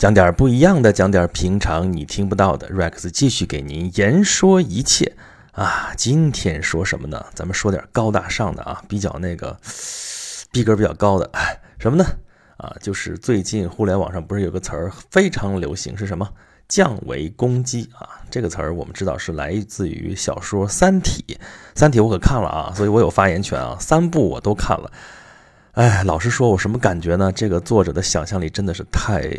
讲点不一样的，讲点平常你听不到的。Rex 继续给您言说一切啊！今天说什么呢？咱们说点高大上的啊，比较那个逼格比较高的。什么呢？啊，就是最近互联网上不是有个词儿非常流行，是什么？降维攻击啊！这个词儿我们知道是来自于小说《三体》，《三体》我可看了啊，所以我有发言权啊，三部我都看了。哎，老实说，我什么感觉呢？这个作者的想象力真的是太……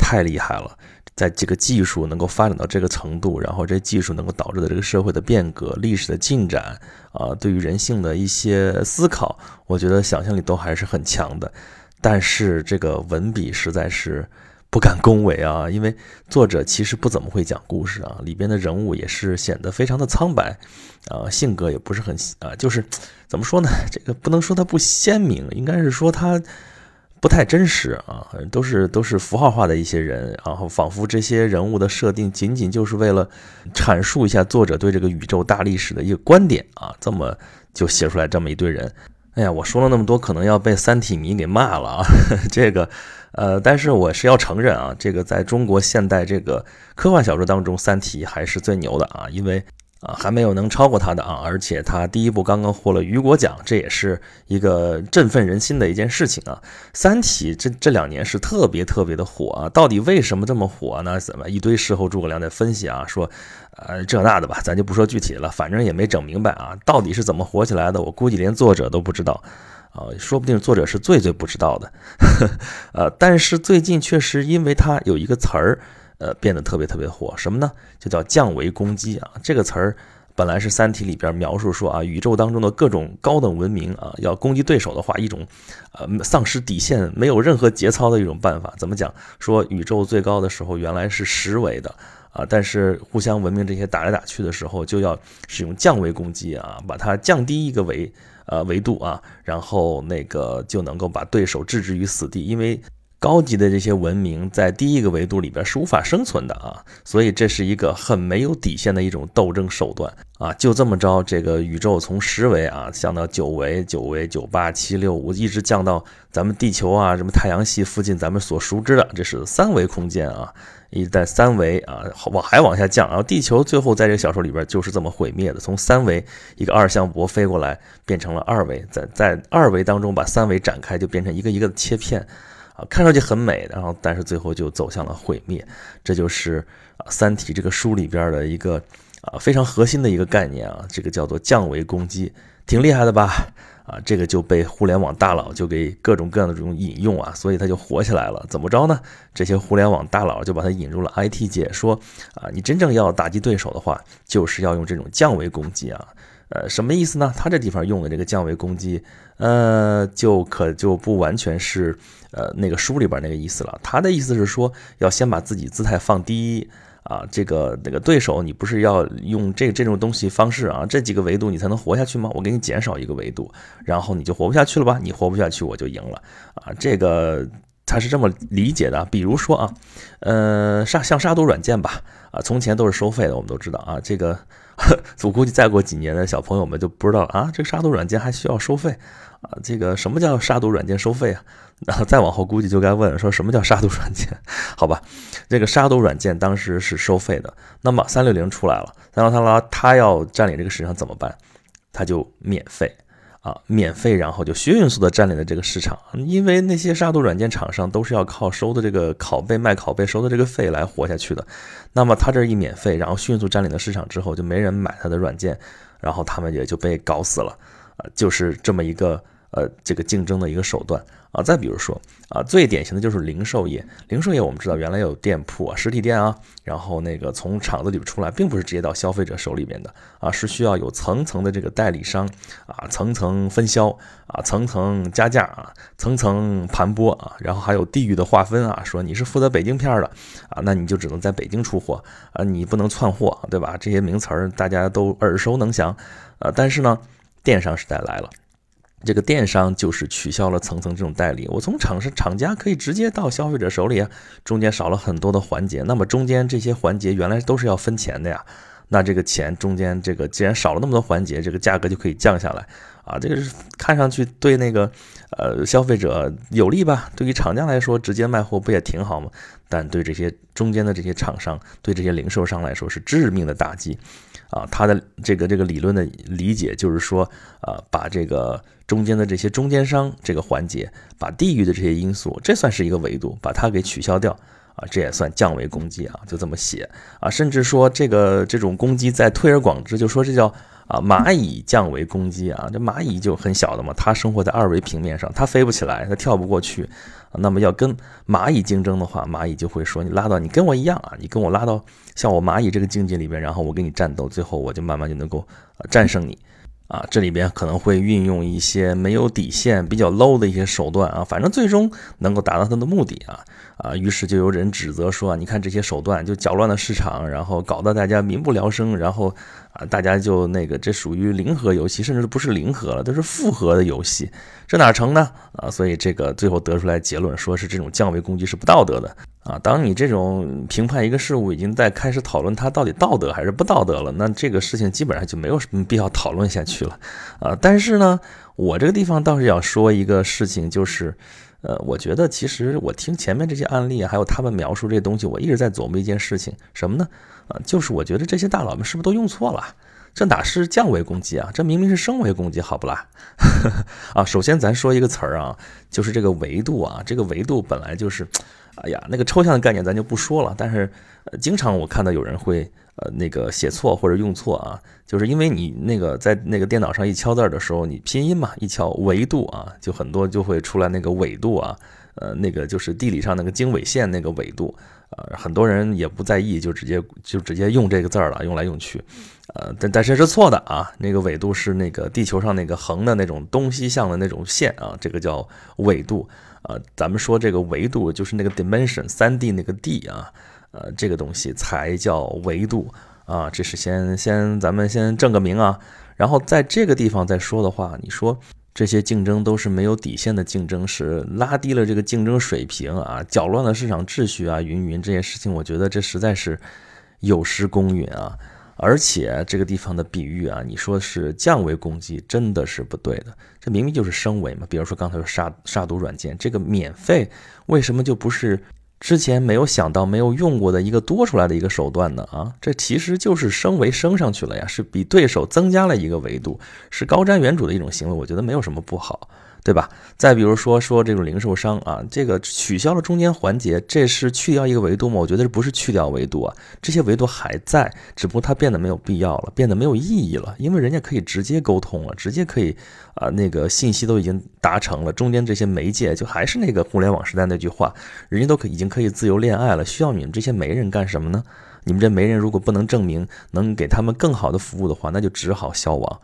太厉害了，在这个技术能够发展到这个程度，然后这技术能够导致的这个社会的变革、历史的进展啊，对于人性的一些思考，我觉得想象力都还是很强的。但是这个文笔实在是不敢恭维啊，因为作者其实不怎么会讲故事啊，里边的人物也是显得非常的苍白啊，性格也不是很啊，就是怎么说呢？这个不能说他不鲜明，应该是说他。不太真实啊，都是都是符号化的一些人，然后仿佛这些人物的设定仅仅就是为了阐述一下作者对这个宇宙大历史的一个观点啊，这么就写出来这么一堆人。哎呀，我说了那么多，可能要被三体迷给骂了啊。这个，呃，但是我是要承认啊，这个在中国现代这个科幻小说当中，三体还是最牛的啊，因为。啊，还没有能超过他的啊！而且他第一部刚刚获了雨果奖，这也是一个振奋人心的一件事情啊。《三体》这这两年是特别特别的火啊，到底为什么这么火呢？怎么一堆事后诸葛亮在分析啊，说，呃，这那的吧，咱就不说具体了，反正也没整明白啊，到底是怎么火起来的？我估计连作者都不知道啊，说不定作者是最最不知道的。呃，但是最近确实因为他有一个词儿。呃，变得特别特别火，什么呢？就叫降维攻击啊！这个词儿本来是《三体》里边描述说啊，宇宙当中的各种高等文明啊，要攻击对手的话，一种呃丧失底线、没有任何节操的一种办法。怎么讲？说宇宙最高的时候原来是十维的啊，但是互相文明这些打来打去的时候，就要使用降维攻击啊，把它降低一个维呃维度啊，然后那个就能够把对手置之于死地，因为。高级的这些文明在第一个维度里边是无法生存的啊，所以这是一个很没有底线的一种斗争手段啊！就这么着，这个宇宙从十维啊降到九维、九维、九八七六五，一直降到咱们地球啊，什么太阳系附近咱们所熟知的，这是三维空间啊，一在三维啊往还往下降，然后地球最后在这个小说里边就是这么毁灭的，从三维一个二向箔飞过来变成了二维，在在二维当中把三维展开，就变成一个一个的切片。看上去很美，然后但是最后就走向了毁灭，这就是啊《三体》这个书里边的一个啊非常核心的一个概念啊，这个叫做降维攻击，挺厉害的吧？啊，这个就被互联网大佬就给各种各样的这种引用啊，所以它就火起来了。怎么着呢？这些互联网大佬就把它引入了 IT 界，说啊，你真正要打击对手的话，就是要用这种降维攻击啊。呃，什么意思呢？他这地方用的这个降维攻击，呃，就可就不完全是呃那个书里边那个意思了。他的意思是说，要先把自己姿态放低啊，这个那个对手，你不是要用这这种东西方式啊，这几个维度你才能活下去吗？我给你减少一个维度，然后你就活不下去了吧？你活不下去，我就赢了啊！这个他是这么理解的。比如说啊，呃，杀像杀毒软件吧，啊，从前都是收费的，我们都知道啊，这个。我估计再过几年的小朋友们就不知道啊，这个杀毒软件还需要收费啊？这个什么叫杀毒软件收费啊？然后再往后估计就该问说什么叫杀毒软件？好吧，这个杀毒软件当时是收费的。那么三六零出来了，三六零它要占领这个市场怎么办？它就免费。啊，免费，然后就迅速的占领了这个市场，因为那些杀毒软件厂商都是要靠收的这个拷贝卖拷贝收的这个费来活下去的。那么他这一免费，然后迅速占领了市场之后，就没人买他的软件，然后他们也就被搞死了。啊，就是这么一个。呃，这个竞争的一个手段啊，再比如说啊，最典型的就是零售业。零售业我们知道，原来有店铺啊，实体店啊，然后那个从厂子里边出来，并不是直接到消费者手里边的啊，是需要有层层的这个代理商啊，层层分销啊，层层加价啊，层层盘剥啊，然后还有地域的划分啊，说你是负责北京片的啊，那你就只能在北京出货啊，你不能窜货，对吧？这些名词儿大家都耳熟能详啊，但是呢，电商时代来了。这个电商就是取消了层层这种代理，我从厂商厂家可以直接到消费者手里啊，中间少了很多的环节。那么中间这些环节原来都是要分钱的呀，那这个钱中间这个既然少了那么多环节，这个价格就可以降下来啊，这个是看上去对那个呃消费者有利吧？对于厂家来说，直接卖货不也挺好吗？但对这些中间的这些厂商，对这些零售商来说是致命的打击啊！他的这个这个理论的理解就是说，啊，把这个中间的这些中间商这个环节，把地域的这些因素，这算是一个维度，把它给取消掉。啊，这也算降维攻击啊，就这么写啊，甚至说这个这种攻击在推而广之，就说这叫啊蚂蚁降维攻击啊，这蚂蚁就很小的嘛，它生活在二维平面上，它飞不起来，它跳不过去，那么要跟蚂蚁竞争的话，蚂蚁就会说你拉到你跟我一样啊，你跟我拉到像我蚂蚁这个境界里边，然后我跟你战斗，最后我就慢慢就能够战胜你。啊，这里边可能会运用一些没有底线、比较 low 的一些手段啊，反正最终能够达到他的目的啊啊，于是就有人指责说，你看这些手段就搅乱了市场，然后搞得大家民不聊生，然后啊，大家就那个这属于零和游戏，甚至不是零和了，都是复合的游戏，这哪成呢？啊，所以这个最后得出来结论，说是这种降维攻击是不道德的。啊，当你这种评判一个事物已经在开始讨论它到底道德还是不道德了，那这个事情基本上就没有什么必要讨论下去了。啊，但是呢，我这个地方倒是要说一个事情，就是，呃，我觉得其实我听前面这些案例，还有他们描述这些东西，我一直在琢磨一件事情，什么呢？啊，就是我觉得这些大佬们是不是都用错了？这哪是降维攻击啊？这明明是升维攻击，好不啦？啊，首先咱说一个词儿啊，就是这个维度啊，这个维度本来就是。哎呀，那个抽象的概念咱就不说了，但是，经常我看到有人会，呃，那个写错或者用错啊，就是因为你那个在那个电脑上一敲字的时候，你拼音嘛，一敲维度啊，就很多就会出来那个纬度啊，呃，那个就是地理上那个经纬线那个纬度，呃，很多人也不在意，就直接就直接用这个字儿了，用来用去，呃，但但是是错的啊，那个纬度是那个地球上那个横的那种东西向的那种线啊，这个叫纬度。呃，咱们说这个维度就是那个 dimension，三 D 那个 D 啊，呃，这个东西才叫维度啊。这是先先咱们先正个名啊，然后在这个地方再说的话，你说这些竞争都是没有底线的竞争，是拉低了这个竞争水平啊，搅乱了市场秩序啊，云云这些事情，我觉得这实在是有失公允啊。而且这个地方的比喻啊，你说是降维攻击，真的是不对的。这明明就是升维嘛。比如说刚才说杀杀毒软件，这个免费为什么就不是之前没有想到、没有用过的一个多出来的一个手段呢？啊，这其实就是升维升上去了呀，是比对手增加了一个维度，是高瞻远瞩的一种行为。我觉得没有什么不好。对吧？再比如说说这种零售商啊，这个取消了中间环节，这是去掉一个维度吗？我觉得这不是去掉维度啊，这些维度还在，只不过它变得没有必要了，变得没有意义了，因为人家可以直接沟通了，直接可以啊，那个信息都已经达成了，中间这些媒介就还是那个互联网时代那句话，人家都可已经可以自由恋爱了，需要你们这些媒人干什么呢？你们这媒人如果不能证明能给他们更好的服务的话，那就只好消亡。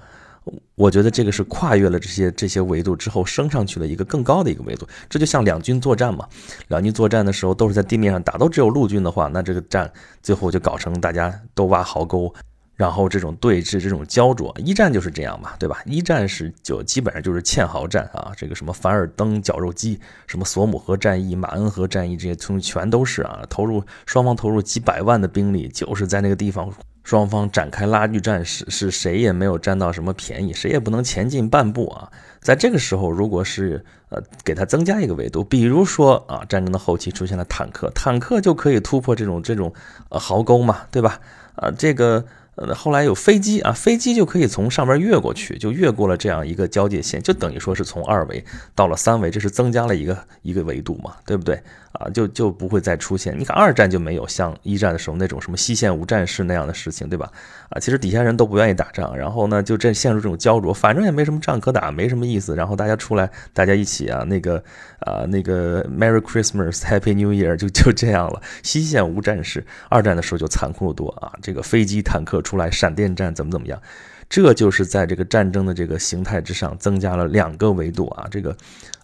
我觉得这个是跨越了这些这些维度之后升上去了一个更高的一个维度，这就像两军作战嘛，两军作战的时候都是在地面上打，都只有陆军的话，那这个战最后就搞成大家都挖壕沟，然后这种对峙、这种焦灼，一战就是这样嘛，对吧？一战是就基本上就是堑壕战啊，这个什么凡尔登绞肉机，什么索姆河战役、马恩河战役这些，从全都是啊，投入双方投入几百万的兵力，就是在那个地方。双方展开拉锯战是是谁也没有占到什么便宜，谁也不能前进半步啊！在这个时候，如果是呃给他增加一个维度，比如说啊，战争的后期出现了坦克，坦克就可以突破这种这种呃壕沟嘛，对吧？啊，这个。呃，后来有飞机啊，飞机就可以从上面越过去，就越过了这样一个交界线，就等于说是从二维到了三维，这是增加了一个一个维度嘛，对不对啊？就就不会再出现。你看二战就没有像一战的时候那种什么西线无战事那样的事情，对吧？啊，其实底下人都不愿意打仗，然后呢，就这陷入这种焦灼，反正也没什么仗可打，没什么意思，然后大家出来，大家一起啊，那个啊，那个 Merry Christmas Happy New Year 就就这样了。西线无战事，二战的时候就残酷多啊，这个飞机坦克。出来闪电战怎么怎么样？这就是在这个战争的这个形态之上增加了两个维度啊！这个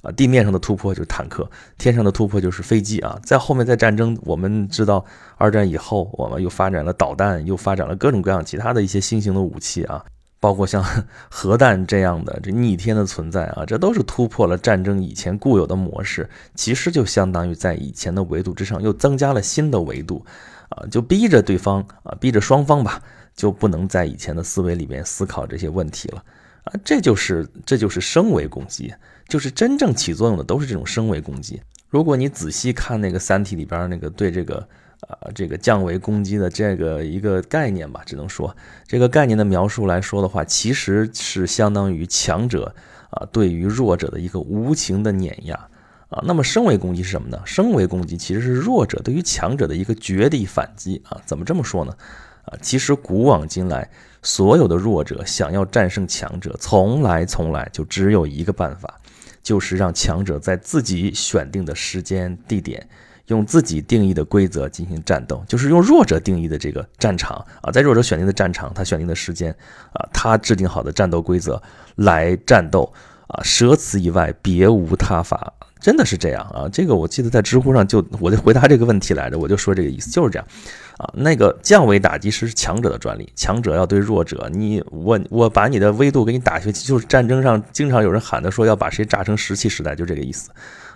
啊地面上的突破就是坦克，天上的突破就是飞机啊！在后面在战争，我们知道二战以后，我们又发展了导弹，又发展了各种各样其他的一些新型的武器啊，包括像 核弹这样的这逆天的存在啊，这都是突破了战争以前固有的模式，其实就相当于在以前的维度之上又增加了新的维度啊，就逼着对方啊，逼着双方吧。就不能在以前的思维里面思考这些问题了啊，这就是这就是升维攻击，就是真正起作用的都是这种升维攻击。如果你仔细看那个《三体》里边那个对这个呃这个降维攻击的这个一个概念吧，只能说这个概念的描述来说的话，其实是相当于强者啊对于弱者的一个无情的碾压啊。那么升维攻击是什么呢？升维攻击其实是弱者对于强者的一个绝地反击啊。怎么这么说呢？啊，其实古往今来。所有的弱者想要战胜强者，从来从来就只有一个办法，就是让强者在自己选定的时间地点，用自己定义的规则进行战斗，就是用弱者定义的这个战场啊，在弱者选定的战场，他选定的时间啊，他制定好的战斗规则来战斗啊，舍此以外别无他法，真的是这样啊。这个我记得在知乎上就我就回答这个问题来着，我就说这个意思就是这样。啊，那个降维打击是强者的专利，强者要对弱者，你我我把你的维度给你打下去，就是战争上经常有人喊的说要把谁炸成石器时代，就这个意思，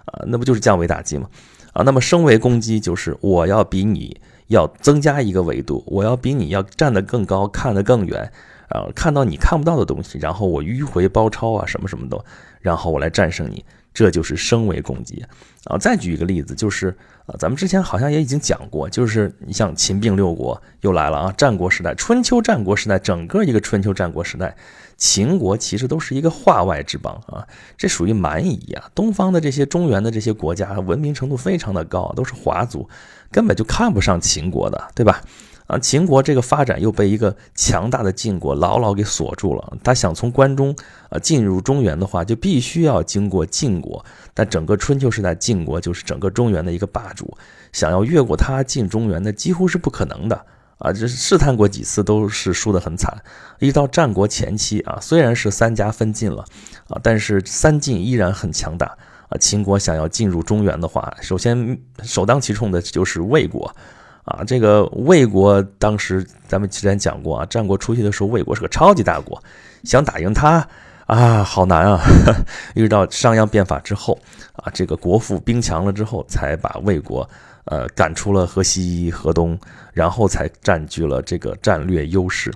啊，那不就是降维打击吗？啊，那么升维攻击就是我要比你要增加一个维度，我要比你要站得更高，看得更远，啊，看到你看不到的东西，然后我迂回包抄啊，什么什么的，然后我来战胜你。这就是升维攻击啊！再举一个例子，就是啊，咱们之前好像也已经讲过，就是你像秦并六国又来了啊，战国时代、春秋战国时代，整个一个春秋战国时代，秦国其实都是一个化外之邦啊，这属于蛮夷啊。东方的这些中原的这些国家，文明程度非常的高，都是华族，根本就看不上秦国的，对吧？啊，秦国这个发展又被一个强大的晋国牢牢给锁住了。他想从关中啊进入中原的话，就必须要经过晋国。但整个春秋时代，晋国就是整个中原的一个霸主，想要越过他进中原，那几乎是不可能的啊！这试探过几次，都是输得很惨。一到战国前期啊，虽然是三家分晋了啊，但是三晋依然很强大啊。秦国想要进入中原的话，首先首当其冲的就是魏国。啊，这个魏国当时咱们之前讲过啊，战国初期的时候，魏国是个超级大国，想打赢他啊，好难啊！一直到商鞅变法之后啊，这个国富兵强了之后，才把魏国呃赶出了河西河东，然后才占据了这个战略优势。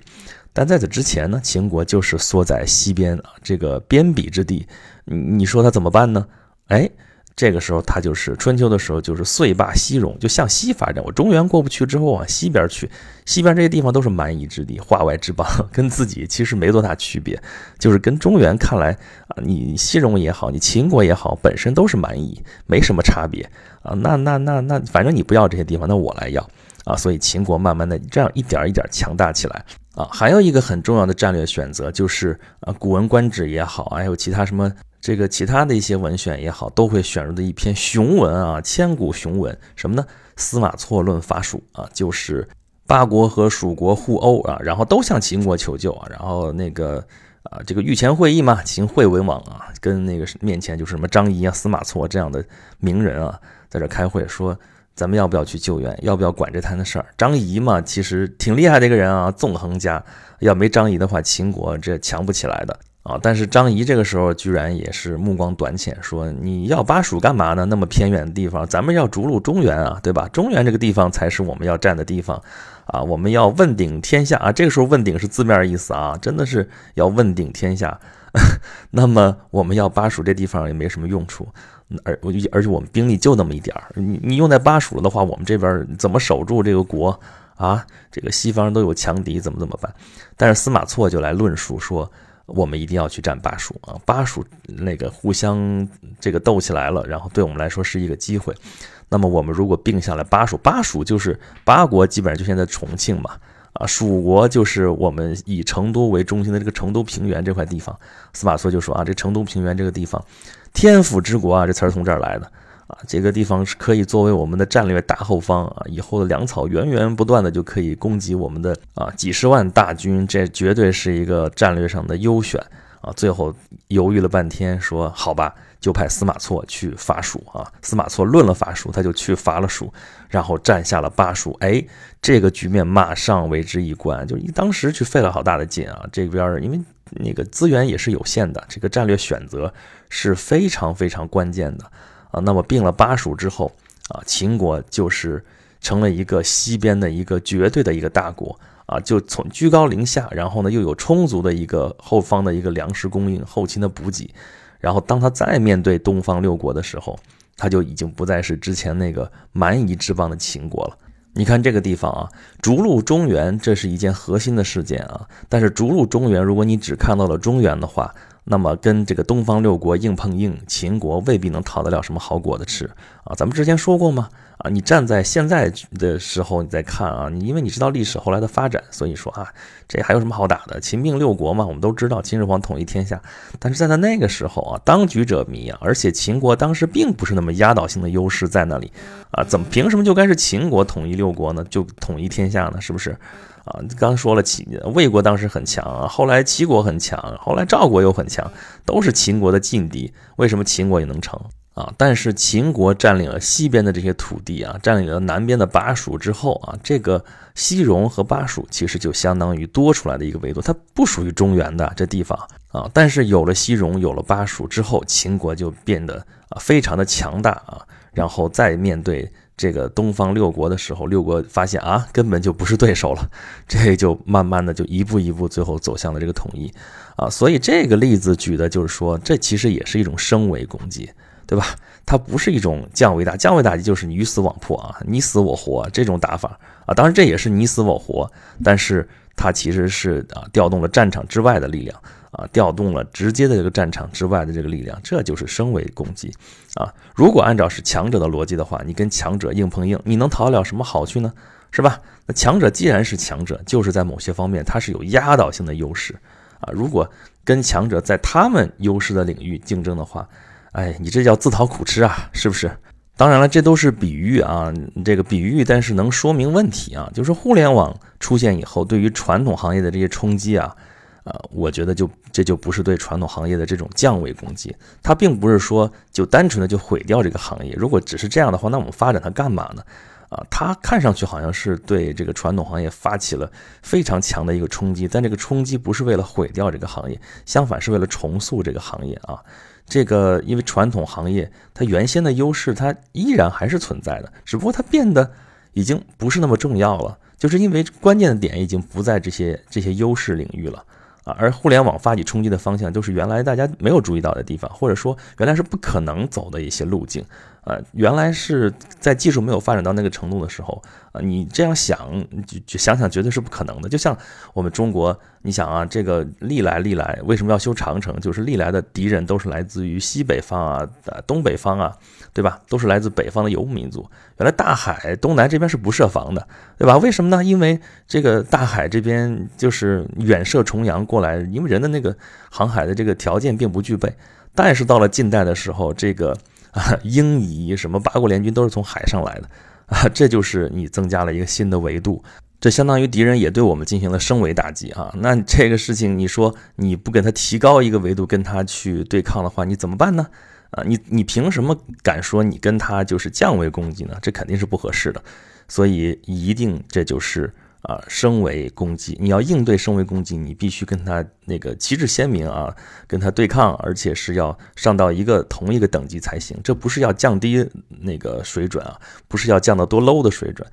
但在此之前呢，秦国就是缩在西边啊，这个边鄙之地，你你说他怎么办呢？哎。这个时候，他就是春秋的时候，就是遂霸西戎，就向西发展。我中原过不去之后，往西边去，西边这些地方都是蛮夷之地、化外之邦，跟自己其实没多大区别。就是跟中原看来啊，你西戎也好，你秦国也好，本身都是蛮夷，没什么差别啊。那那那那，反正你不要这些地方，那我来要啊。所以秦国慢慢的这样一点一点强大起来啊。还有一个很重要的战略选择就是啊，《古文观止》也好，还有其他什么。这个其他的一些文选也好，都会选入的一篇雄文啊，千古雄文，什么呢？司马错论伐蜀啊，就是八国和蜀国互殴啊，然后都向秦国求救啊，然后那个啊，这个御前会议嘛，秦惠文王啊，跟那个面前就是什么张仪啊、司马错这样的名人啊，在这开会说，咱们要不要去救援？要不要管这摊的事儿？张仪嘛，其实挺厉害的一个人啊，纵横家，要没张仪的话，秦国这强不起来的。啊！但是张仪这个时候居然也是目光短浅，说你要巴蜀干嘛呢？那么偏远的地方，咱们要逐鹿中原啊，对吧？中原这个地方才是我们要占的地方啊！我们要问鼎天下啊！这个时候问鼎是字面意思啊，真的是要问鼎天下。那么我们要巴蜀这地方也没什么用处，而而且我们兵力就那么一点儿，你你用在巴蜀了的话，我们这边怎么守住这个国啊？这个西方都有强敌，怎么怎么办？但是司马错就来论述说。我们一定要去战巴蜀啊！巴蜀那个互相这个斗起来了，然后对我们来说是一个机会。那么我们如果并下来，巴蜀，巴蜀就是八国，基本上就现在重庆嘛，啊，蜀国就是我们以成都为中心的这个成都平原这块地方。司马错就说啊，这成都平原这个地方，天府之国啊，这词儿从这儿来的。啊，这个地方是可以作为我们的战略大后方啊，以后的粮草源源不断的就可以供给我们的啊几十万大军，这绝对是一个战略上的优选啊。最后犹豫了半天，说好吧，就派司马错去伐蜀啊。司马错论了伐蜀，他就去伐了蜀，然后占下了巴蜀。哎，这个局面马上为之一关，就当时去费了好大的劲啊。这边因为那个资源也是有限的，这个战略选择是非常非常关键的。啊，那么并了巴蜀之后，啊，秦国就是成了一个西边的一个绝对的一个大国啊，就从居高临下，然后呢又有充足的一个后方的一个粮食供应、后勤的补给，然后当他再面对东方六国的时候，他就已经不再是之前那个蛮夷之邦的秦国了。你看这个地方啊，逐鹿中原，这是一件核心的事件啊。但是逐鹿中原，如果你只看到了中原的话，那么跟这个东方六国硬碰硬，秦国未必能讨得了什么好果子吃啊。咱们之前说过吗？啊，你站在现在的时候，你再看啊，你因为你知道历史后来的发展，所以说啊，这还有什么好打的？秦并六国嘛，我们都知道秦始皇统一天下。但是在他那个时候啊，当局者迷啊，而且秦国当时并不是那么压倒性的优势在那里啊，怎么凭什么就该是秦国统一六国呢？就统一天下呢？是不是？啊，刚说了齐魏国当时很强啊，后来齐国很强，后来赵国又很强，都是秦国的劲敌。为什么秦国也能成？啊！但是秦国占领了西边的这些土地啊，占领了南边的巴蜀之后啊，这个西戎和巴蜀其实就相当于多出来的一个维度，它不属于中原的这地方啊。但是有了西戎，有了巴蜀之后，秦国就变得啊非常的强大啊。然后再面对这个东方六国的时候，六国发现啊根本就不是对手了，这就慢慢的就一步一步最后走向了这个统一啊。所以这个例子举的就是说，这其实也是一种升维攻击。对吧？它不是一种降维打降维打击，就是鱼死网破啊，你死我活这种打法啊。当然这也是你死我活，但是它其实是啊调动了战场之外的力量啊，调动了直接的这个战场之外的这个力量，这就是升维攻击啊。如果按照是强者的逻辑的话，你跟强者硬碰硬，你能讨得了什么好处呢？是吧？那强者既然是强者，就是在某些方面他是有压倒性的优势啊。如果跟强者在他们优势的领域竞争的话，哎，你这叫自讨苦吃啊，是不是？当然了，这都是比喻啊，这个比喻，但是能说明问题啊。就是互联网出现以后，对于传统行业的这些冲击啊，呃，我觉得就这就不是对传统行业的这种降维攻击，它并不是说就单纯的就毁掉这个行业。如果只是这样的话，那我们发展它干嘛呢？啊，它看上去好像是对这个传统行业发起了非常强的一个冲击，但这个冲击不是为了毁掉这个行业，相反是为了重塑这个行业啊。这个因为传统行业它原先的优势它依然还是存在的，只不过它变得已经不是那么重要了，就是因为关键的点已经不在这些这些优势领域了而互联网发起冲击的方向就是原来大家没有注意到的地方，或者说原来是不可能走的一些路径。呃，原来是在技术没有发展到那个程度的时候，啊，你这样想就就想想，绝对是不可能的。就像我们中国，你想啊，这个历来历来为什么要修长城？就是历来的敌人都是来自于西北方啊、东北方啊，对吧？都是来自北方的游牧民族。原来大海东南这边是不设防的，对吧？为什么呢？因为这个大海这边就是远涉重洋过来，因为人的那个航海的这个条件并不具备。但是到了近代的时候，这个。啊，英夷什么八国联军都是从海上来的啊，这就是你增加了一个新的维度，这相当于敌人也对我们进行了升维打击啊。那这个事情，你说你不给他提高一个维度，跟他去对抗的话，你怎么办呢？啊，你你凭什么敢说你跟他就是降维攻击呢？这肯定是不合适的，所以一定这就是。啊，升维攻击，你要应对升维攻击，你必须跟他那个旗帜鲜明啊，跟他对抗，而且是要上到一个同一个等级才行。这不是要降低那个水准啊，不是要降到多 low 的水准，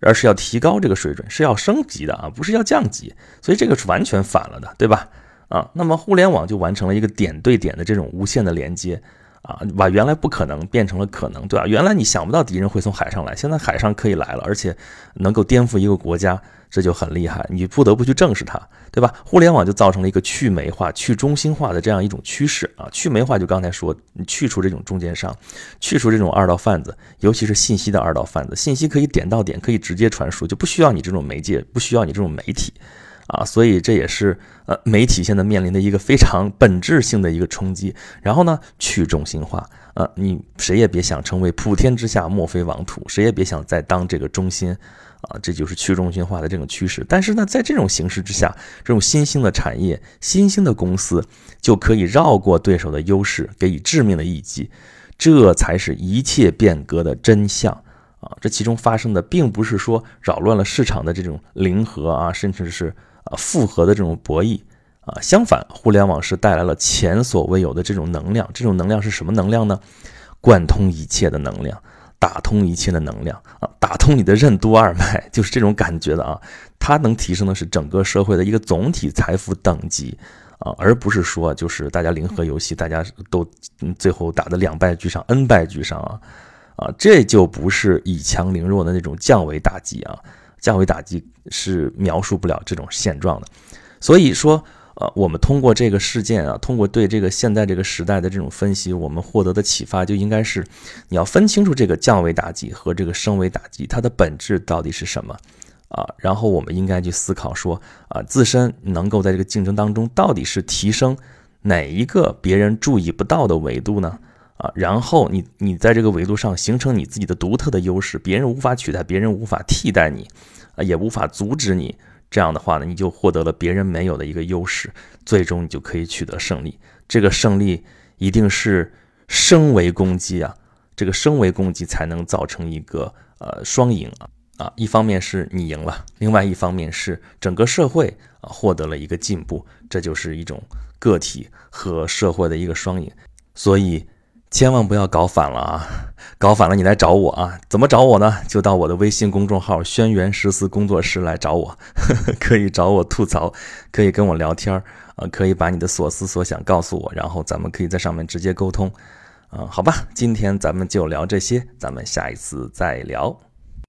而是要提高这个水准，是要升级的啊，不是要降级。所以这个是完全反了的，对吧？啊，那么互联网就完成了一个点对点的这种无限的连接。啊，把原来不可能变成了可能，对吧？原来你想不到敌人会从海上来，现在海上可以来了，而且能够颠覆一个国家，这就很厉害。你不得不去正视它，对吧？互联网就造成了一个去美化、去中心化的这样一种趋势啊。去美化就刚才说，你去除这种中间商，去除这种二道贩子，尤其是信息的二道贩子，信息可以点到点，可以直接传输，就不需要你这种媒介，不需要你这种媒体。啊，所以这也是呃媒体现在面临的一个非常本质性的一个冲击。然后呢，去中心化，呃，你谁也别想成为普天之下莫非王土，谁也别想再当这个中心，啊，这就是去中心化的这种趋势。但是呢，在这种形势之下，这种新兴的产业、新兴的公司就可以绕过对手的优势，给予致命的一击。这才是一切变革的真相啊！这其中发生的并不是说扰乱了市场的这种零和啊，甚至是。啊，复合的这种博弈啊，相反，互联网是带来了前所未有的这种能量。这种能量是什么能量呢？贯通一切的能量，打通一切的能量啊，打通你的任督二脉，就是这种感觉的啊。它能提升的是整个社会的一个总体财富等级啊，而不是说就是大家零和游戏，大家都最后打的两败俱伤、N 败俱伤啊啊，这就不是以强凌弱的那种降维打击啊，降维打击是描述不了这种现状的。所以说。呃，我们通过这个事件啊，通过对这个现在这个时代的这种分析，我们获得的启发就应该是，你要分清楚这个降维打击和这个升维打击它的本质到底是什么啊？然后我们应该去思考说啊，自身能够在这个竞争当中到底是提升哪一个别人注意不到的维度呢？啊，然后你你在这个维度上形成你自己的独特的优势，别人无法取代，别人无法替代你，啊，也无法阻止你。这样的话呢，你就获得了别人没有的一个优势，最终你就可以取得胜利。这个胜利一定是升维攻击啊，这个升维攻击才能造成一个呃双赢啊啊，一方面是你赢了，另外一方面是整个社会啊获得了一个进步，这就是一种个体和社会的一个双赢，所以。千万不要搞反了啊！搞反了你来找我啊！怎么找我呢？就到我的微信公众号“轩辕十四工作室”来找我呵呵，可以找我吐槽，可以跟我聊天儿啊，可以把你的所思所想告诉我，然后咱们可以在上面直接沟通，啊，好吧，今天咱们就聊这些，咱们下一次再聊。